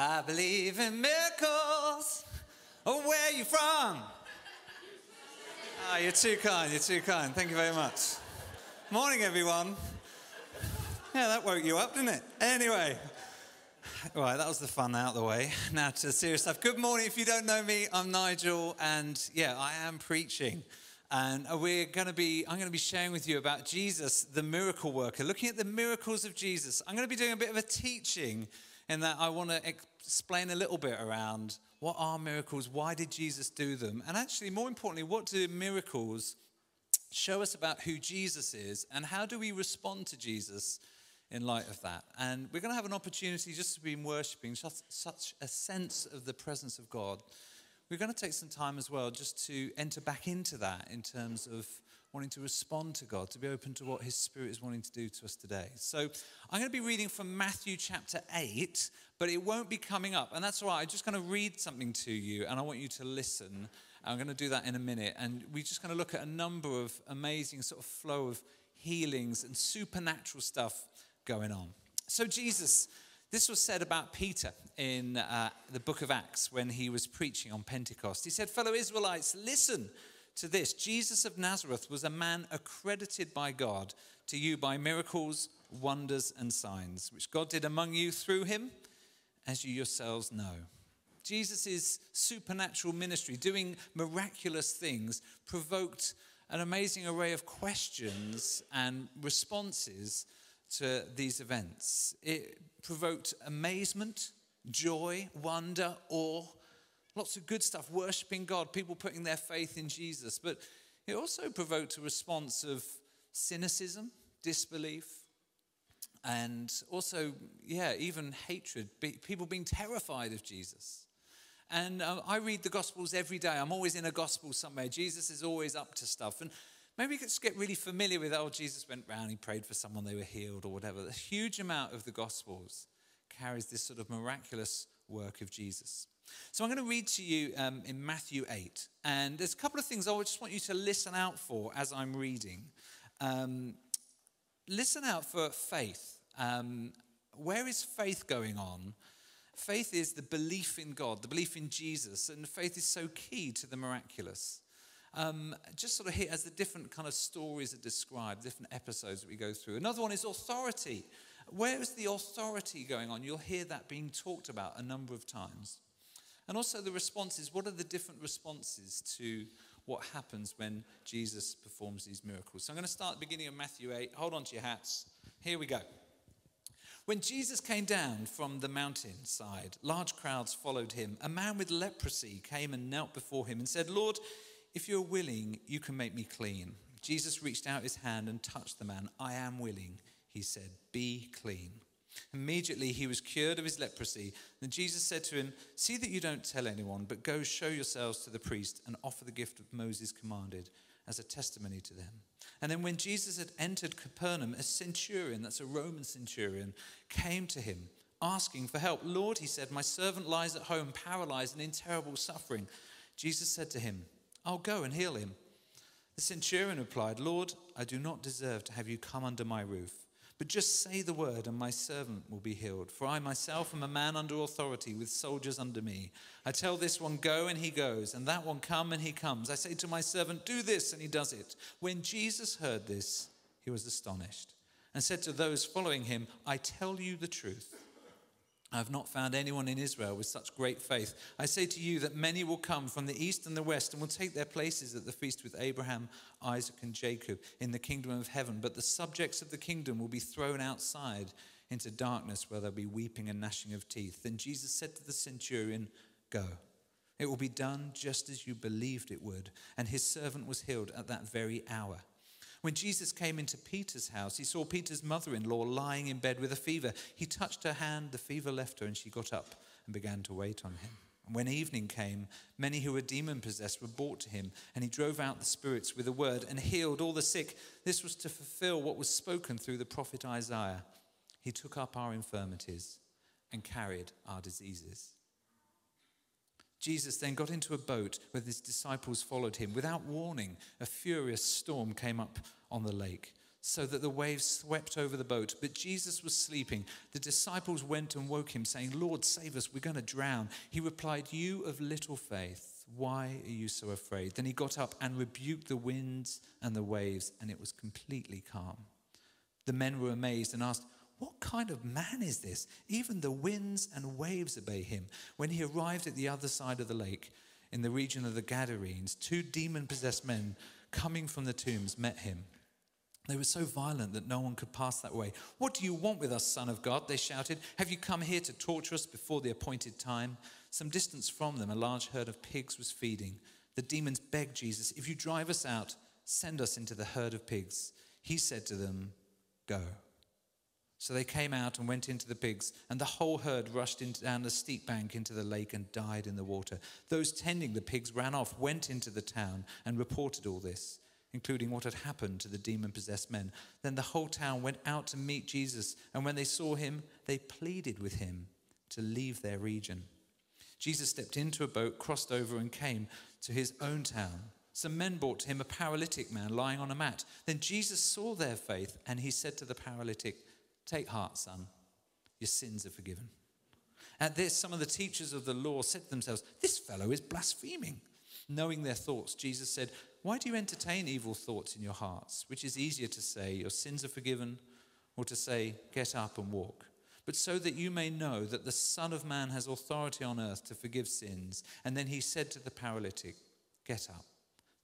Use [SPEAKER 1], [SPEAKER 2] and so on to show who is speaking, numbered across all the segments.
[SPEAKER 1] I believe in miracles. Oh, where are you from? Ah, you're too kind, you're too kind. Thank you very much. Morning, everyone. Yeah, that woke you up, didn't it? Anyway, right, that was the fun out of the way. Now to the serious stuff. Good morning. If you don't know me, I'm Nigel, and yeah, I am preaching. And we're going to be, I'm going to be sharing with you about Jesus, the miracle worker, looking at the miracles of Jesus. I'm going to be doing a bit of a teaching in that I want to explain a little bit around what are miracles, why did Jesus do them, and actually, more importantly, what do miracles show us about who Jesus is, and how do we respond to Jesus in light of that? And we're going to have an opportunity just to be worshiping, such a sense of the presence of God. We're going to take some time as well just to enter back into that in terms of wanting to respond to God, to be open to what His Spirit is wanting to do to us today. So I'm going to be reading from Matthew chapter 8, but it won't be coming up. And that's all right. I'm just going to read something to you, and I want you to listen. I'm going to do that in a minute. And we're just going to look at a number of amazing sort of flow of healings and supernatural stuff going on. So, Jesus, this was said about Peter in uh, the book of Acts when he was preaching on Pentecost. He said, Fellow Israelites, listen to this Jesus of Nazareth was a man accredited by God to you by miracles, wonders, and signs, which God did among you through him, as you yourselves know. Jesus' supernatural ministry, doing miraculous things, provoked an amazing array of questions and responses to these events. It provoked amazement, joy, wonder, awe, Lots of good stuff, worshiping God, people putting their faith in Jesus. But it also provoked a response of cynicism, disbelief, and also, yeah, even hatred, people being terrified of Jesus. And uh, I read the Gospels every day. I'm always in a Gospel somewhere. Jesus is always up to stuff. And maybe we could just get really familiar with, oh, Jesus went round, he prayed for someone, they were healed, or whatever. A huge amount of the Gospels carries this sort of miraculous work of Jesus. So I'm going to read to you um, in Matthew 8. And there's a couple of things I just want you to listen out for as I'm reading. Um, listen out for faith. Um, where is faith going on? Faith is the belief in God, the belief in Jesus, and faith is so key to the miraculous. Um, just sort of here as the different kind of stories are described, different episodes that we go through. Another one is authority. Where is the authority going on? You'll hear that being talked about a number of times. And also the responses. What are the different responses to what happens when Jesus performs these miracles? So I'm going to start at the beginning of Matthew 8. Hold on to your hats. Here we go. When Jesus came down from the mountainside, large crowds followed him. A man with leprosy came and knelt before him and said, Lord, if you're willing, you can make me clean. Jesus reached out his hand and touched the man. I am willing, he said, be clean. Immediately he was cured of his leprosy. Then Jesus said to him, See that you don't tell anyone, but go show yourselves to the priest and offer the gift of Moses commanded as a testimony to them. And then when Jesus had entered Capernaum, a centurion, that's a Roman centurion, came to him asking for help. Lord, he said, My servant lies at home, paralyzed and in terrible suffering. Jesus said to him, I'll go and heal him. The centurion replied, Lord, I do not deserve to have you come under my roof. But just say the word, and my servant will be healed. For I myself am a man under authority, with soldiers under me. I tell this one, go, and he goes, and that one, come, and he comes. I say to my servant, do this, and he does it. When Jesus heard this, he was astonished, and said to those following him, I tell you the truth. I have not found anyone in Israel with such great faith. I say to you that many will come from the east and the west and will take their places at the feast with Abraham, Isaac, and Jacob in the kingdom of heaven. But the subjects of the kingdom will be thrown outside into darkness where there'll be weeping and gnashing of teeth. Then Jesus said to the centurion, Go. It will be done just as you believed it would. And his servant was healed at that very hour. When Jesus came into Peter's house, he saw Peter's mother in law lying in bed with a fever. He touched her hand, the fever left her, and she got up and began to wait on him. And when evening came, many who were demon possessed were brought to him, and he drove out the spirits with a word and healed all the sick. This was to fulfill what was spoken through the prophet Isaiah. He took up our infirmities and carried our diseases. Jesus then got into a boat where his disciples followed him. Without warning, a furious storm came up on the lake, so that the waves swept over the boat. But Jesus was sleeping. The disciples went and woke him, saying, Lord, save us, we're going to drown. He replied, You of little faith, why are you so afraid? Then he got up and rebuked the winds and the waves, and it was completely calm. The men were amazed and asked, What kind of man is this? Even the winds and waves obey him. When he arrived at the other side of the lake, in the region of the Gadarenes, two demon possessed men coming from the tombs met him. They were so violent that no one could pass that way. What do you want with us, Son of God? They shouted. Have you come here to torture us before the appointed time? Some distance from them, a large herd of pigs was feeding. The demons begged Jesus, If you drive us out, send us into the herd of pigs. He said to them, Go. So they came out and went into the pigs, and the whole herd rushed down the steep bank into the lake and died in the water. Those tending the pigs ran off, went into the town, and reported all this including what had happened to the demon possessed men. Then the whole town went out to meet Jesus, and when they saw him, they pleaded with him to leave their region. Jesus stepped into a boat, crossed over, and came to his own town. Some men brought to him a paralytic man lying on a mat. Then Jesus saw their faith, and he said to the paralytic, Take heart, son, your sins are forgiven. At this, some of the teachers of the law said to themselves, This fellow is blaspheming. Knowing their thoughts, Jesus said, Why do you entertain evil thoughts in your hearts? Which is easier to say, Your sins are forgiven, or to say, Get up and walk? But so that you may know that the Son of Man has authority on earth to forgive sins. And then he said to the paralytic, Get up,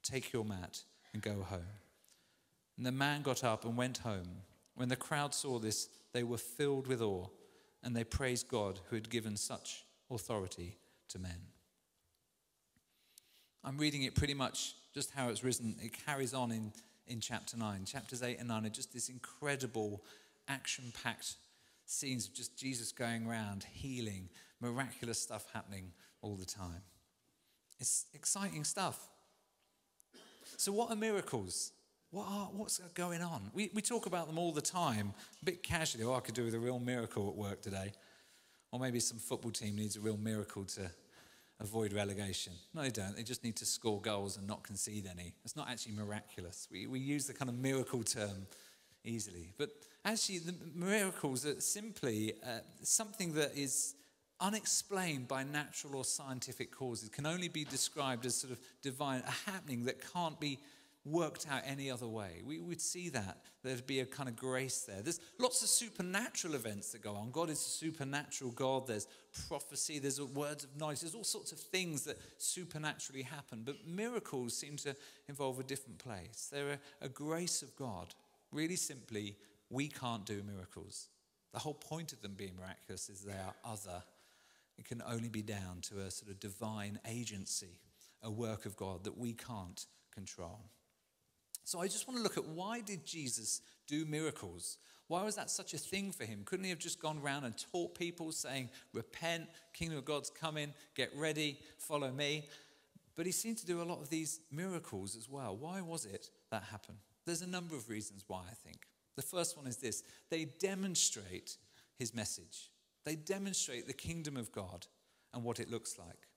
[SPEAKER 1] take your mat, and go home. And the man got up and went home. When the crowd saw this, they were filled with awe, and they praised God who had given such authority to men. I'm reading it pretty much just how it's written. It carries on in, in chapter 9. Chapters 8 and 9 are just this incredible, action packed scenes of just Jesus going around, healing, miraculous stuff happening all the time. It's exciting stuff. So, what are miracles? What are, what's going on? We, we talk about them all the time, a bit casually. Oh, I could do with a real miracle at work today. Or maybe some football team needs a real miracle to avoid relegation. No, they don't. They just need to score goals and not concede any. It's not actually miraculous. We, we use the kind of miracle term easily. But actually, the miracles are simply uh, something that is unexplained by natural or scientific causes, can only be described as sort of divine, a happening that can't be worked out any other way. We would see that. There'd be a kind of grace there. There's lots of supernatural events that go on. God is a supernatural God. There's prophecy, there's words of knowledge, there's all sorts of things that supernaturally happen. But miracles seem to involve a different place. They're a, grace of God. Really simply, we can't do miracles. The whole point of them being miraculous is they are other. It can only be down to a sort of divine agency, a work of God that we can't control. So I just want to look at why did Jesus do miracles? Why was that such a thing for him? Couldn't he have just gone around and taught people saying, repent, kingdom of God's coming, get ready, follow me? But he seemed to do a lot of these miracles as well. Why was it that happened? There's a number of reasons why, I think. The first one is this they demonstrate his message, they demonstrate the kingdom of God and what it looks like.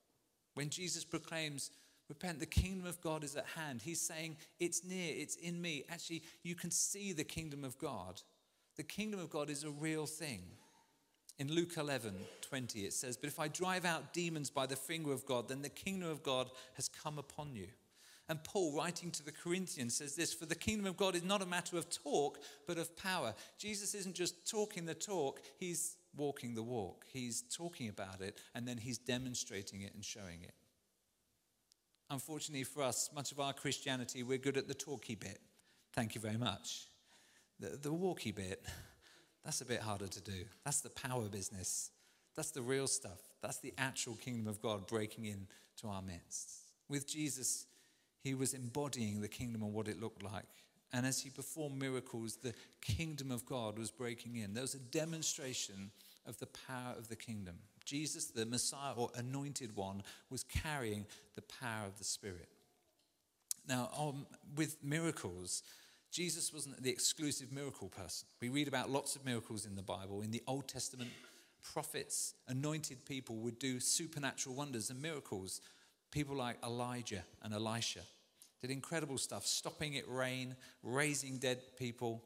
[SPEAKER 1] When Jesus proclaims Repent, the kingdom of God is at hand. He's saying, It's near, it's in me. Actually, you can see the kingdom of God. The kingdom of God is a real thing. In Luke 11, 20, it says, But if I drive out demons by the finger of God, then the kingdom of God has come upon you. And Paul, writing to the Corinthians, says this For the kingdom of God is not a matter of talk, but of power. Jesus isn't just talking the talk, he's walking the walk. He's talking about it, and then he's demonstrating it and showing it. Unfortunately for us, much of our Christianity, we're good at the talky bit. Thank you very much. The, the walky bit, that's a bit harder to do. That's the power business. That's the real stuff. That's the actual kingdom of God breaking into our midst. With Jesus, he was embodying the kingdom and what it looked like. And as he performed miracles, the kingdom of God was breaking in. There was a demonstration of the power of the kingdom. Jesus, the Messiah or anointed one, was carrying the power of the Spirit. Now, um, with miracles, Jesus wasn't the exclusive miracle person. We read about lots of miracles in the Bible. In the Old Testament, prophets, anointed people would do supernatural wonders and miracles. People like Elijah and Elisha did incredible stuff, stopping it rain, raising dead people,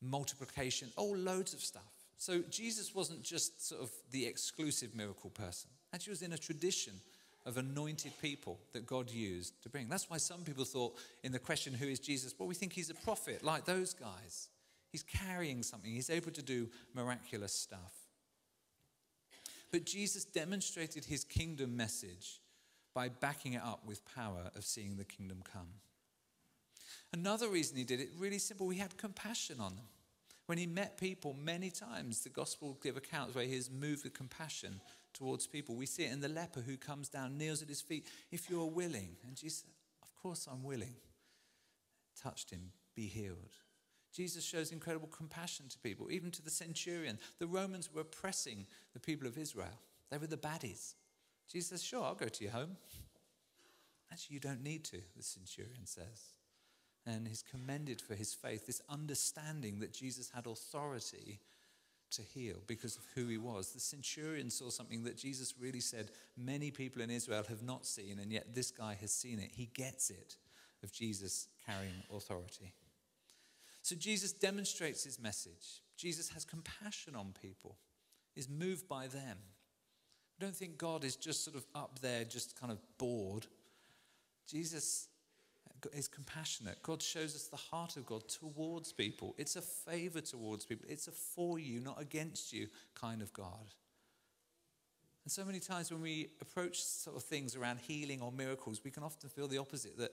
[SPEAKER 1] multiplication, all loads of stuff. So Jesus wasn't just sort of the exclusive miracle person. Actually, was in a tradition of anointed people that God used to bring. That's why some people thought in the question, who is Jesus? Well, we think he's a prophet like those guys. He's carrying something, he's able to do miraculous stuff. But Jesus demonstrated his kingdom message by backing it up with power of seeing the kingdom come. Another reason he did it, really simple, he had compassion on them. When he met people many times, the gospel give accounts where he has moved with compassion towards people. We see it in the leper who comes down, kneels at his feet. If you're willing, and Jesus Of course I'm willing. Touched him, be healed. Jesus shows incredible compassion to people, even to the centurion. The Romans were oppressing the people of Israel, they were the baddies. Jesus says, Sure, I'll go to your home. Actually, you don't need to, the centurion says. And he's commended for his faith, this understanding that Jesus had authority to heal because of who he was. The centurion saw something that Jesus really said many people in Israel have not seen, and yet this guy has seen it. He gets it of Jesus carrying authority. So Jesus demonstrates his message. Jesus has compassion on people, is moved by them. I don't think God is just sort of up there, just kind of bored. Jesus is compassionate. God shows us the heart of God towards people. It's a favor towards people. It's a for you, not against you kind of God. And so many times when we approach sort of things around healing or miracles, we can often feel the opposite that,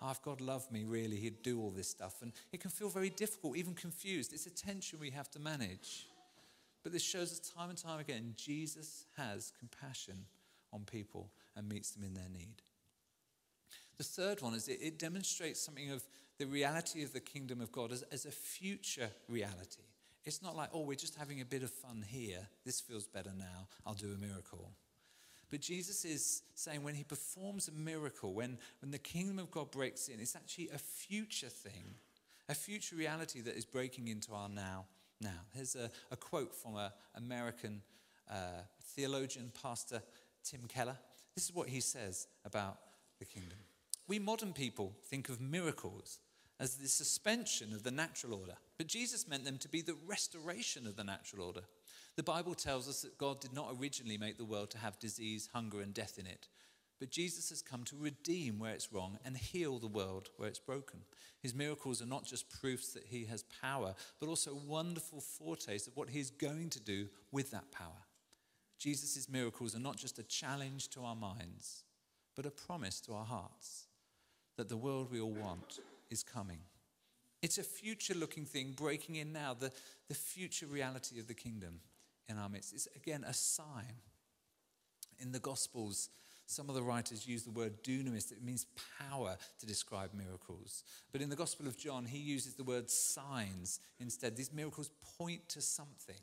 [SPEAKER 1] oh, if God loved me, really, He'd do all this stuff. And it can feel very difficult, even confused. It's a tension we have to manage. But this shows us time and time again Jesus has compassion on people and meets them in their need. The third one is it, it demonstrates something of the reality of the kingdom of God as, as a future reality. It's not like, oh, we're just having a bit of fun here. This feels better now. I'll do a miracle. But Jesus is saying when he performs a miracle, when, when the kingdom of God breaks in, it's actually a future thing, a future reality that is breaking into our now. Now, here's a, a quote from an American uh, theologian, Pastor Tim Keller. This is what he says about the kingdom. We modern people think of miracles as the suspension of the natural order, but Jesus meant them to be the restoration of the natural order. The Bible tells us that God did not originally make the world to have disease, hunger, and death in it, but Jesus has come to redeem where it's wrong and heal the world where it's broken. His miracles are not just proofs that he has power, but also wonderful foretastes of what he is going to do with that power. Jesus' miracles are not just a challenge to our minds, but a promise to our hearts that the world we all want is coming. It's a future looking thing breaking in now, the, the future reality of the kingdom in our midst. It's again a sign. In the Gospels, some of the writers use the word dunamis, it means power to describe miracles. But in the Gospel of John, he uses the word signs instead. These miracles point to something.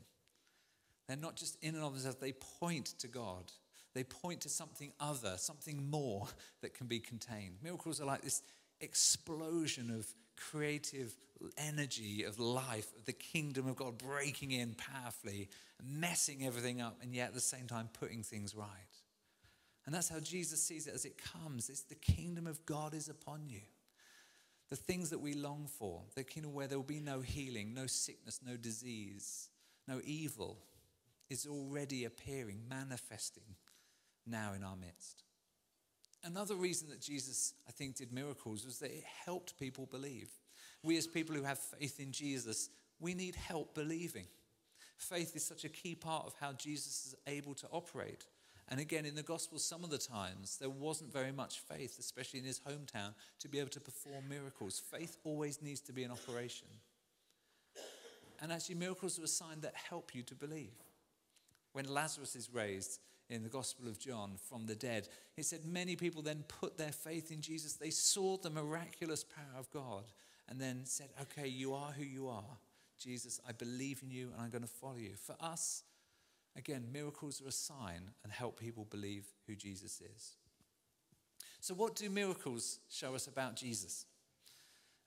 [SPEAKER 1] They're not just in and of themselves, they point to God. They point to something other, something more that can be contained. Miracles are like this explosion of creative energy of life, of the kingdom of God breaking in powerfully, messing everything up, and yet at the same time putting things right. And that's how Jesus sees it as it comes. It's the kingdom of God is upon you. The things that we long for, the kingdom where there will be no healing, no sickness, no disease, no evil, is already appearing, manifesting now in our midst. Another reason that Jesus, I think, did miracles was that it helped people believe. We, as people who have faith in Jesus, we need help believing. Faith is such a key part of how Jesus is able to operate. And again, in the Gospel, some of the times there wasn't very much faith, especially in his hometown, to be able to perform miracles. Faith always needs to be in operation. And actually, miracles are a sign that help you to believe. When Lazarus is raised, in the Gospel of John from the dead. He said, Many people then put their faith in Jesus. They saw the miraculous power of God and then said, Okay, you are who you are. Jesus, I believe in you and I'm going to follow you. For us, again, miracles are a sign and help people believe who Jesus is. So, what do miracles show us about Jesus?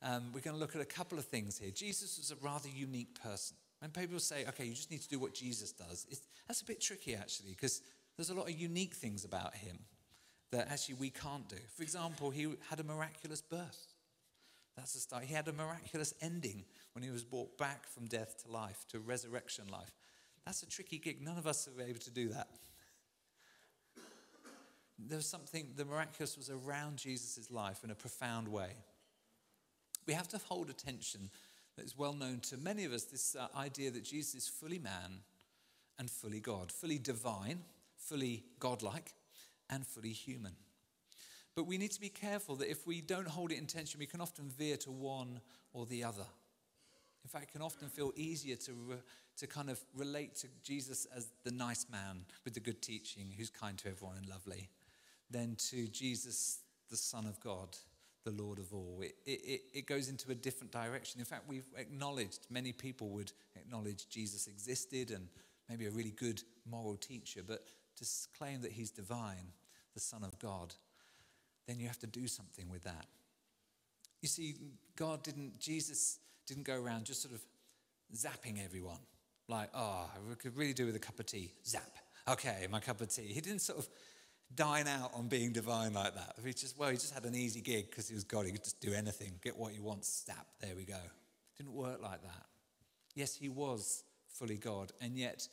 [SPEAKER 1] Um, we're going to look at a couple of things here. Jesus was a rather unique person. When people say, okay, you just need to do what Jesus does, that's a bit tricky actually, because there's a lot of unique things about him that actually we can't do. For example, he had a miraculous birth. That's the start. He had a miraculous ending when he was brought back from death to life, to resurrection life. That's a tricky gig. None of us are able to do that. There was something, the miraculous was around Jesus' life in a profound way. We have to hold attention that is well known to many of us this uh, idea that Jesus is fully man and fully God, fully divine, fully godlike, and fully human. But we need to be careful that if we don't hold it in tension, we can often veer to one or the other. In fact, it can often feel easier to, re- to kind of relate to Jesus as the nice man with the good teaching who's kind to everyone and lovely than to Jesus, the Son of God, the Lord of all. It, it, it goes into a different direction. In fact, we've acknowledged, many people would acknowledge Jesus existed and maybe a really good moral teacher, but to claim that he's divine, the Son of God, then you have to do something with that. You see, God didn't, Jesus didn't go around just sort of zapping everyone. Like, oh, we could really do with a cup of tea. Zap. Okay, my cup of tea. He didn't sort of dine out on being divine like that. He just, well, he just had an easy gig because he was God. He could just do anything, get what he wants, zap, there we go. It didn't work like that. Yes, he was fully God, and yet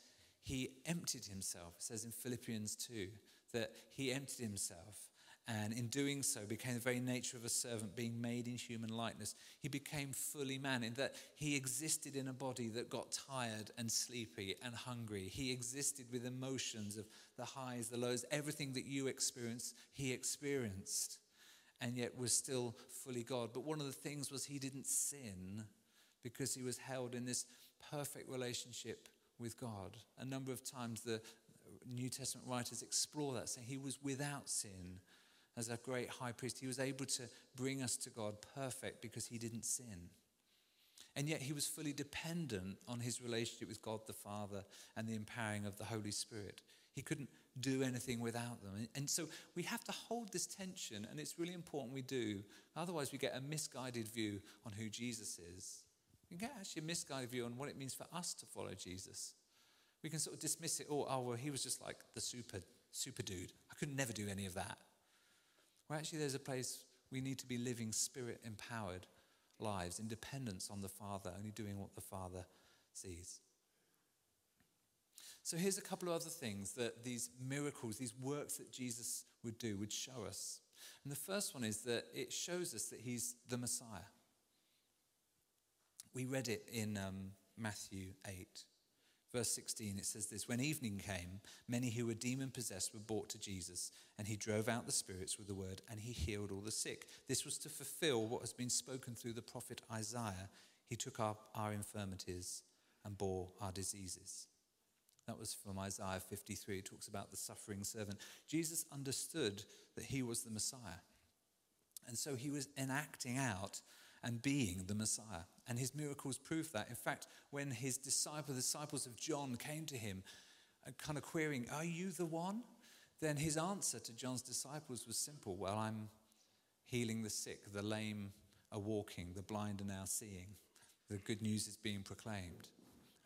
[SPEAKER 1] he emptied himself. It says in Philippians 2 that he emptied himself and in doing so became the very nature of a servant being made in human likeness. He became fully man in that he existed in a body that got tired and sleepy and hungry. He existed with emotions of the highs the lows everything that you experience he experienced and yet was still fully god. But one of the things was he didn't sin because he was held in this perfect relationship with god a number of times the New Testament writers explore that, saying he was without sin as a great high priest. He was able to bring us to God perfect because he didn't sin. And yet he was fully dependent on his relationship with God the Father and the empowering of the Holy Spirit. He couldn't do anything without them. And so we have to hold this tension, and it's really important we do. Otherwise, we get a misguided view on who Jesus is. We get actually a misguided view on what it means for us to follow Jesus. We can sort of dismiss it, oh, oh well, he was just like the super, super dude. I could never do any of that. Well, actually, there's a place we need to be living spirit empowered lives in dependence on the Father, only doing what the Father sees. So, here's a couple of other things that these miracles, these works that Jesus would do, would show us. And the first one is that it shows us that he's the Messiah. We read it in um, Matthew 8. Verse 16, it says this When evening came, many who were demon possessed were brought to Jesus, and he drove out the spirits with the word, and he healed all the sick. This was to fulfill what has been spoken through the prophet Isaiah. He took up our infirmities and bore our diseases. That was from Isaiah 53. It talks about the suffering servant. Jesus understood that he was the Messiah. And so he was enacting out and being the Messiah. And his miracles prove that. In fact, when his disciple, the disciples of John came to him, uh, kind of querying, Are you the one? Then his answer to John's disciples was simple Well, I'm healing the sick, the lame are walking, the blind are now seeing. The good news is being proclaimed.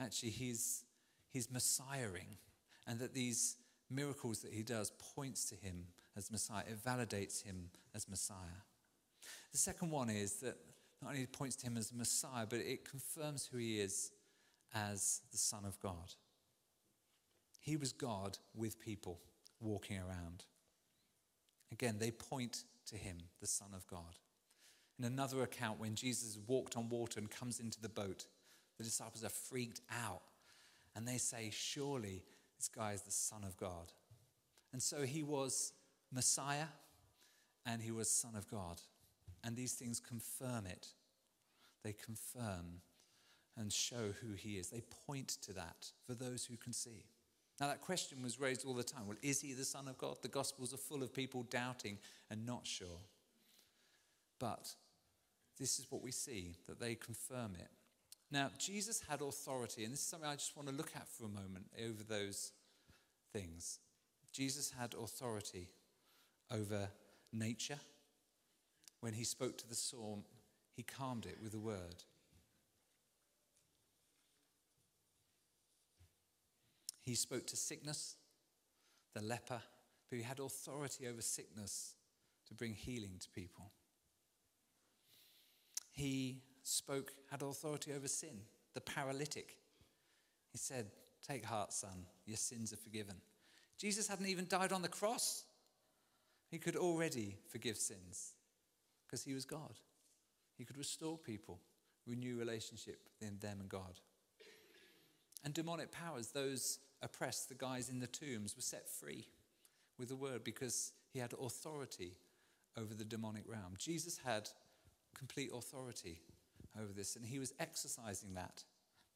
[SPEAKER 1] Actually, he's, he's messiahing, and that these miracles that he does points to him as Messiah. It validates him as Messiah. The second one is that not only points to him as Messiah, but it confirms who he is as the Son of God. He was God with people walking around. Again, they point to him, the Son of God. In another account, when Jesus walked on water and comes into the boat, the disciples are freaked out and they say, Surely this guy is the Son of God. And so he was Messiah and he was Son of God. And these things confirm it. They confirm and show who he is. They point to that for those who can see. Now, that question was raised all the time. Well, is he the Son of God? The Gospels are full of people doubting and not sure. But this is what we see, that they confirm it. Now, Jesus had authority, and this is something I just want to look at for a moment over those things. Jesus had authority over nature, when he spoke to the storm, he calmed it with a word. He spoke to sickness, the leper, but he had authority over sickness to bring healing to people. he spoke, had authority over sin, the paralytic. He said, Take heart, son, your sins are forgiven. Jesus hadn't even died on the cross. He could already forgive sins because he was God. He could restore people, renew relationship in them and God. And demonic powers, those oppressed, the guys in the tombs, were set free with the word because he had authority over the demonic realm. Jesus had complete authority over this, and he was exercising that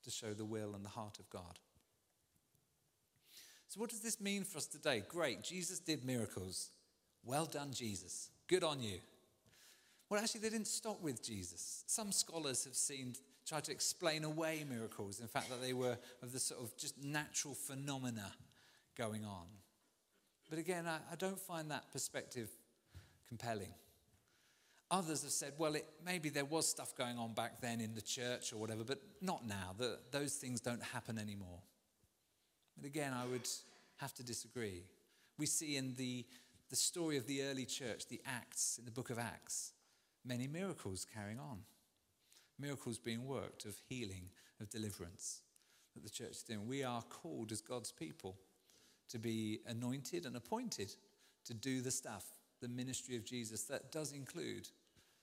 [SPEAKER 1] to show the will and the heart of God. So, what does this mean for us today? Great, Jesus did miracles. Well done, Jesus. Good on you. Well, actually, they didn't stop with Jesus. Some scholars have seen, tried to explain away miracles, in fact, that they were of the sort of just natural phenomena going on. But again, I, I don't find that perspective compelling. Others have said, well, it, maybe there was stuff going on back then in the church or whatever, but not now. The, those things don't happen anymore. But again, I would have to disagree. We see in the, the story of the early church, the Acts, in the book of Acts, many miracles carrying on. Miracles being worked of healing, of deliverance that the church is doing. We are called as God's people to be anointed and appointed to do the stuff, the ministry of Jesus. That does include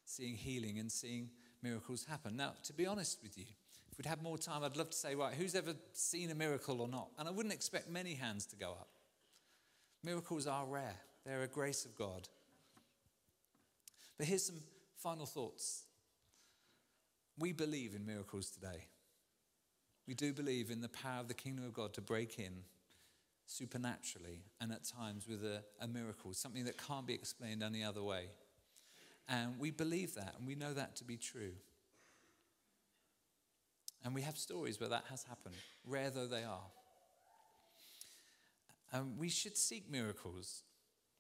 [SPEAKER 1] seeing healing and seeing miracles happen. Now, to be honest with you, if we'd have more time, I'd love to say, right, who's ever seen a miracle or not? And I wouldn't expect many hands to go up. Miracles are rare, they're a grace of God. But here's some final thoughts. We believe in miracles today. We do believe in the power of the kingdom of God to break in supernaturally and at times with a, a miracle, something that can't be explained any other way. And we believe that and we know that to be true. And we have stories where that has happened, rare though they are. And we should seek miracles.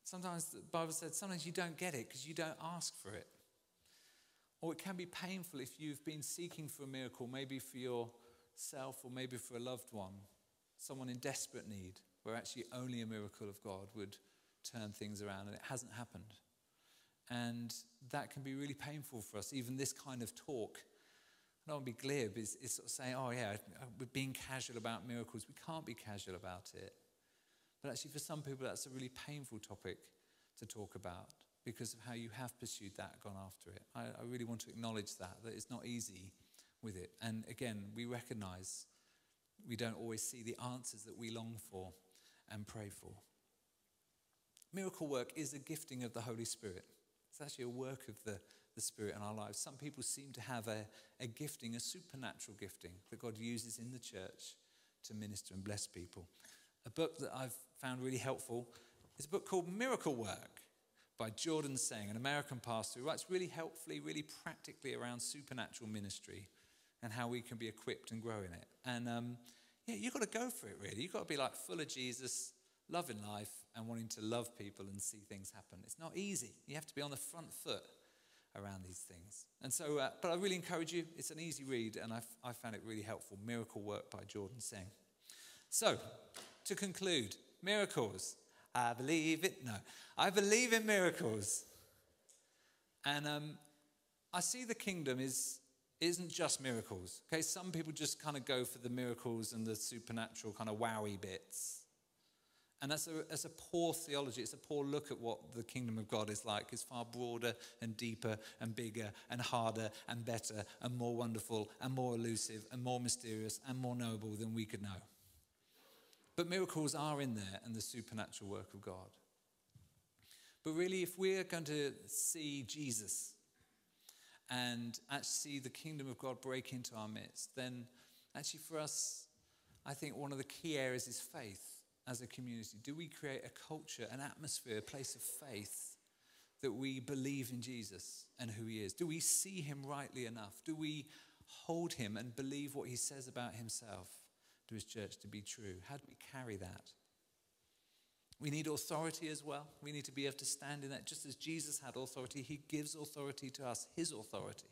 [SPEAKER 1] Sometimes the Bible said sometimes you don't get it because you don't ask for it. Or it can be painful if you've been seeking for a miracle, maybe for yourself or maybe for a loved one, someone in desperate need, where actually only a miracle of God would turn things around and it hasn't happened. And that can be really painful for us, even this kind of talk. I don't want to be glib, is, is sort of saying, oh, yeah, we're being casual about miracles. We can't be casual about it. But actually, for some people, that's a really painful topic to talk about because of how you have pursued that, gone after it. I, I really want to acknowledge that, that it's not easy with it. And again, we recognize we don't always see the answers that we long for and pray for. Miracle work is a gifting of the Holy Spirit. It's actually a work of the, the Spirit in our lives. Some people seem to have a, a gifting, a supernatural gifting that God uses in the church to minister and bless people. A book that I've found really helpful is a book called Miracle Work by Jordan Seng, an American pastor who writes really helpfully, really practically around supernatural ministry and how we can be equipped and grow in it. And um, yeah, you've got to go for it, really. You've got to be like full of Jesus, loving life, and wanting to love people and see things happen. It's not easy. You have to be on the front foot around these things. And so, uh, but I really encourage you. It's an easy read, and I've, I found it really helpful. Miracle Work by Jordan Seng. So, to conclude, miracles. I believe it. No, I believe in miracles. And um, I see the kingdom is, isn't just miracles. Okay, some people just kind of go for the miracles and the supernatural kind of wowy bits. And that's a, that's a poor theology. It's a poor look at what the kingdom of God is like. It's far broader and deeper and bigger and harder and better and more wonderful and more elusive and more mysterious and more knowable than we could know. But miracles are in there and the supernatural work of God. But really, if we're going to see Jesus and actually see the kingdom of God break into our midst, then actually for us, I think one of the key areas is faith as a community. Do we create a culture, an atmosphere, a place of faith that we believe in Jesus and who he is? Do we see him rightly enough? Do we hold him and believe what he says about himself? To his church to be true. How do we carry that? We need authority as well. We need to be able to stand in that. Just as Jesus had authority, he gives authority to us, his authority.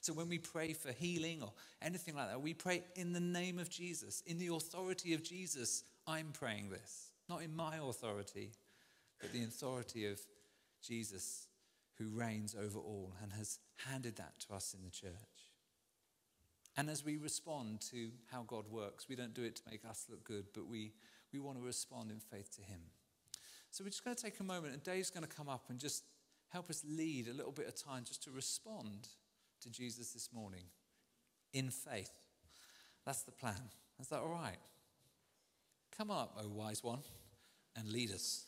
[SPEAKER 1] So when we pray for healing or anything like that, we pray in the name of Jesus. In the authority of Jesus, I'm praying this. Not in my authority, but the authority of Jesus who reigns over all and has handed that to us in the church. And as we respond to how God works, we don't do it to make us look good, but we, we want to respond in faith to Him. So we're just going to take a moment, and Dave's going to come up and just help us lead a little bit of time just to respond to Jesus this morning in faith. That's the plan. Is that all right? Come up, O wise one, and lead us.